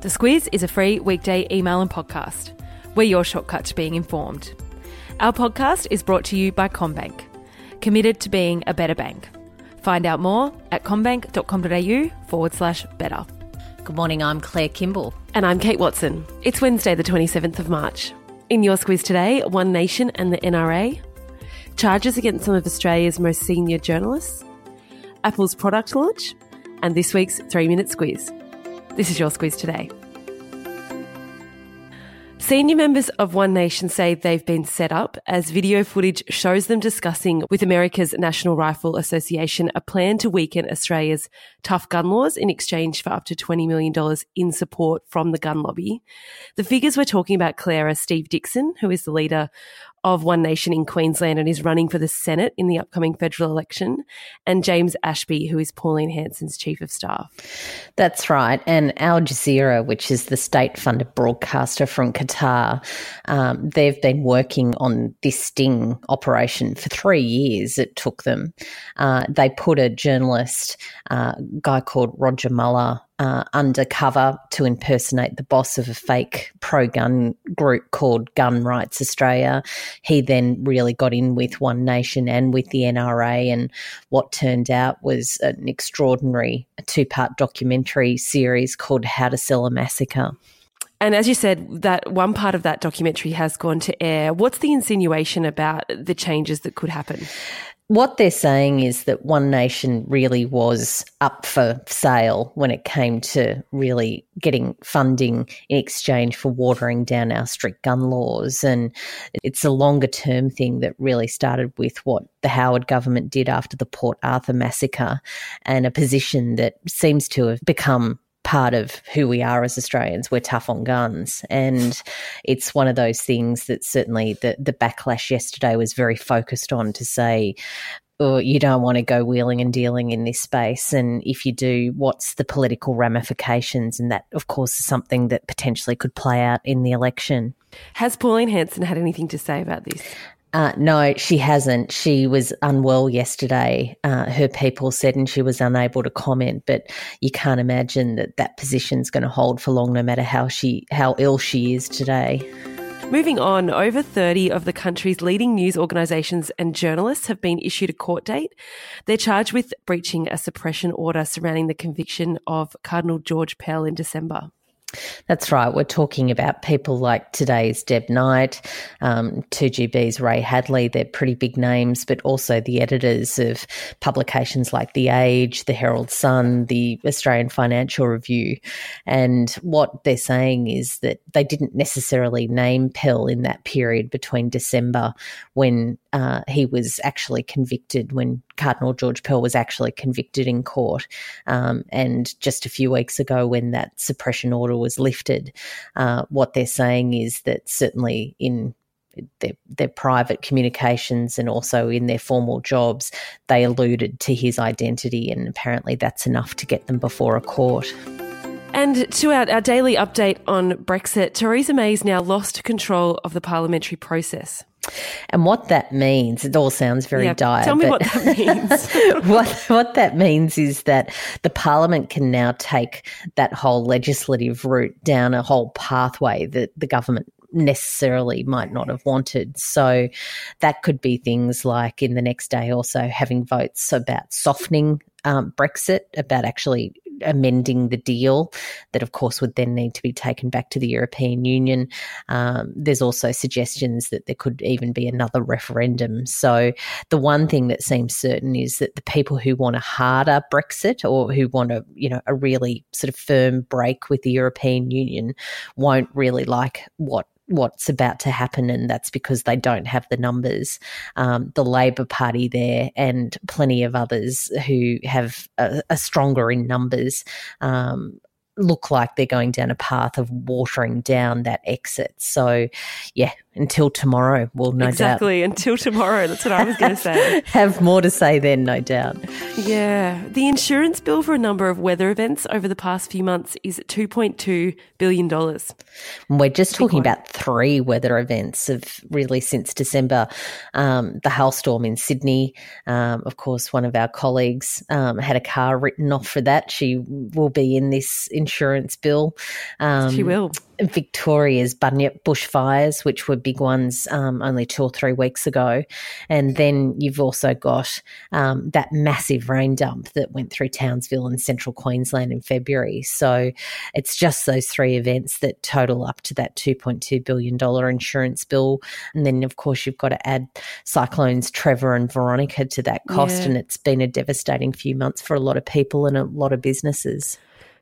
The Squiz is a free weekday email and podcast. We're your shortcut to being informed. Our podcast is brought to you by CommBank, committed to being a better bank. Find out more at commbank.com.au forward slash better. Good morning, I'm Claire Kimball. And I'm Kate Watson. It's Wednesday, the 27th of March. In your Squiz today, One Nation and the NRA, charges against some of Australia's most senior journalists, Apple's product launch, and this week's three minute squiz. This is your squiz today. Senior members of One Nation say they've been set up as video footage shows them discussing with America's National Rifle Association a plan to weaken Australia's tough gun laws in exchange for up to $20 million in support from the gun lobby. The figures we're talking about, Claire, are Steve Dixon, who is the leader of One Nation in Queensland and is running for the Senate in the upcoming federal election, and James Ashby, who is Pauline Hanson's chief of staff. That's right. And Al Jazeera, which is the state funded broadcaster from Qatar, um, they've been working on this sting operation for three years. It took them. Uh, they put a journalist, uh, guy called Rodger Muller, uh, undercover to impersonate the boss of a fake pro gun group called Gun Rights Australia. He then really got in with One Nation and with the NRA, and what turned out was an extraordinary two part documentary series called How to Sell a Massacre. And as you said, that one part of that documentary has gone to air. What's the insinuation about the changes that could happen? What they're saying is that One Nation really was up for sale when it came to really getting funding in exchange for watering down our strict gun laws. And it's a longer term thing that really started with what the Howard government did after the Port Arthur massacre and a position that seems to have become part of who we are as Australians. We're tough on guns. And it's one of those things that certainly the, the backlash yesterday was very focused on to say, oh, you don't want to go wheeling and dealing in this space. And if you do, what's the political ramifications? And that, of course, is something that potentially could play out in the election. Has Pauline Hanson had anything to say about this? Uh, no, she hasn't. She was unwell yesterday. Uh, her people said, and she was unable to comment. But you can't imagine that that position's going to hold for long, no matter how she how ill she is today. Moving on, over 30 of the country's leading news organisations and journalists have been issued a court date. They're charged with breaching a suppression order surrounding the conviction of Cardinal George Pell in December. That's right. We're talking about people like today's Deb Knight, um, 2GB's Ray Hadley. They're pretty big names, but also the editors of publications like The Age, The Herald Sun, the Australian Financial Review. And what they're saying is that they didn't necessarily name Pell in that period between December when uh, he was actually convicted, when Cardinal George Pell was actually convicted in court. Um, and just a few weeks ago, when that suppression order was lifted, uh, what they're saying is that certainly in their, their private communications and also in their formal jobs, they alluded to his identity, and apparently that's enough to get them before a court. And to our, our daily update on Brexit, Theresa May's now lost control of the parliamentary process. And what that means, it all sounds very yeah, dire. Tell me what that means. what, what that means is that the Parliament can now take that whole legislative route down a whole pathway that the government necessarily might not have wanted. So that could be things like in the next day also having votes about softening um, Brexit, about actually amending the deal that, of course, would then need to be taken back to the European Union. Um, there's also suggestions that there could even be another referendum. So, the one thing that seems certain is that the people who want a harder Brexit or who want a, you know, a really sort of firm break with the European Union won't really like what what's about to happen, and that's because they don't have the numbers. Um, the Labor Party there, and plenty of others who have a, a stronger in numbers, um, look like they're going down a path of watering down that exit. So, yeah, until tomorrow, well, no exactly, doubt. Exactly, until tomorrow. That's what I was going to say. Have more to say then, no doubt. Yeah. The insurance bill for a number of weather events over the past few months is $2.2 billion. We're just talking about three weather events of really since December. Um, the hailstorm in Sydney, um, of course, one of our colleagues um, had a car written off for that. She will be in this insurance insurance bill. Um, she will. Victoria's Bunyip bushfires, which were big ones um, only two or three weeks ago. And then you've also got um, that massive rain dump that went through Townsville and central Queensland in February. So it's just those three events that total up to that $2.2 billion insurance bill. And then, of course, you've got to add cyclones Trevor and Veronica to that cost. Yeah. And it's been a devastating few months for a lot of people and a lot of businesses.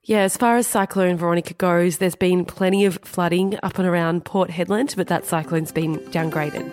Yeah, as far as Cyclone Veronica goes, there's been plenty of flooding up and around Port Hedland, but that cyclone's been downgraded.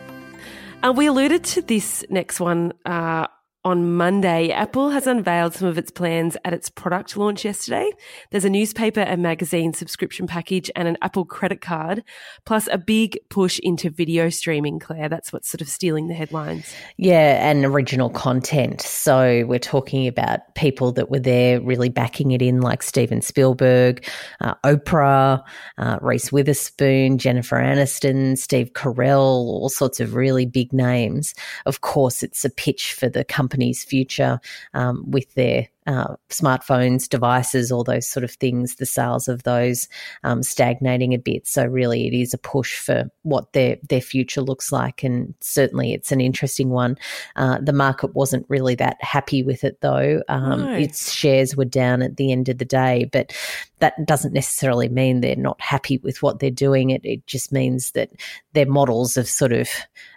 Uh, we alluded to this next one uh, on Monday, Apple has unveiled some of its plans at its product launch yesterday. There's a newspaper and magazine subscription package and an Apple credit card, plus a big push into video streaming, Claire. That's what's sort of stealing the headlines. Yeah, and original content. So we're talking about people that were there really backing it in, like Steven Spielberg, uh, Oprah, uh, Reese Witherspoon, Jennifer Aniston, Steve Carell, all sorts of really big names. Of course, it's a pitch for the company company's future um, with their uh, smartphones, devices, all those sort of things, the sales of those um, stagnating a bit. So really, it is a push for what their their future looks like, and certainly it's an interesting one. Uh, the market wasn't really that happy with it, though. Um, no. Its shares were down at the end of the day, but that doesn't necessarily mean they're not happy with what they're doing. It it just means that their models have sort of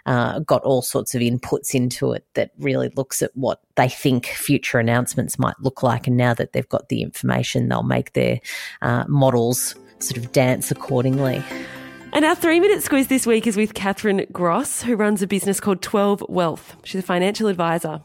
uh, got all sorts of inputs into it that really looks at what they think future announcements might look like. And now that they've got the information, they'll make their uh, models sort of dance accordingly. And our three minute squiz this week is with Catherine Gross, who runs a business called 12 Wealth. She's a financial advisor.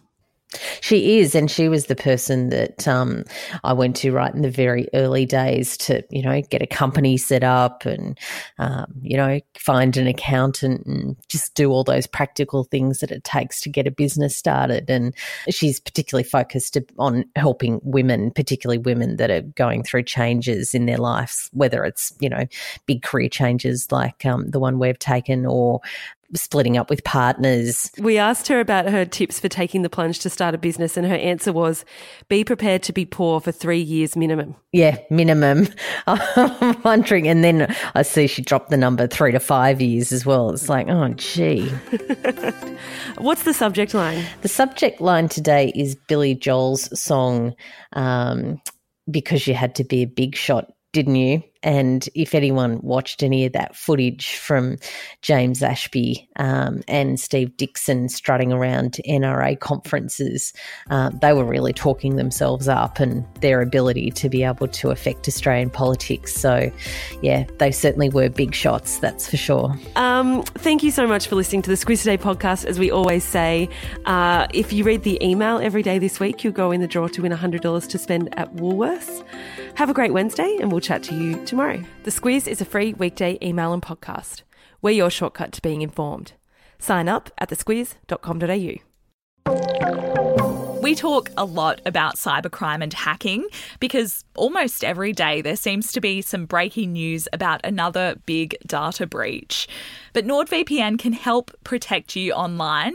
She is, and she was the person that um, I went to right in the very early days to, you know, get a company set up and, um, you know, find an accountant and just do all those practical things that it takes to get a business started. And she's particularly focused on helping women, particularly women that are going through changes in their lives, whether it's, you know, big career changes like um, the one we've taken or splitting up with partners. We asked her about her tips for taking the plunge to start a business, and her answer was be prepared to be poor for three years minimum. Yeah, minimum. I'm wondering. And then I see she dropped the number three to five years as well. It's like, oh, gee. What's the subject line? The subject line today is Billy Joel's song, um, Because You Had to Be a Big Shot, didn't you? And if anyone watched any of that footage from James Ashby um, and Steve Dixon strutting around NRA conferences, uh, they were really talking themselves up and their ability to be able to affect Australian politics. So, yeah, they certainly were big shots, that's for sure. Um, thank you so much for listening to the Squiz Today podcast. As we always say, uh, if you read the email every day this week, you'll go in the draw to win $100 to spend at Woolworths. Have a great Wednesday, and we'll chat to you tomorrow tomorrow. The Squiz is a free weekday email and podcast. We're your shortcut to being informed. Sign up at thesquiz.com.au. We talk a lot about cybercrime and hacking because almost every day there seems to be some breaking news about another big data breach. But NordVPN can help protect you online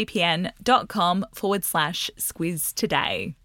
vpn.com forward slash squiz today.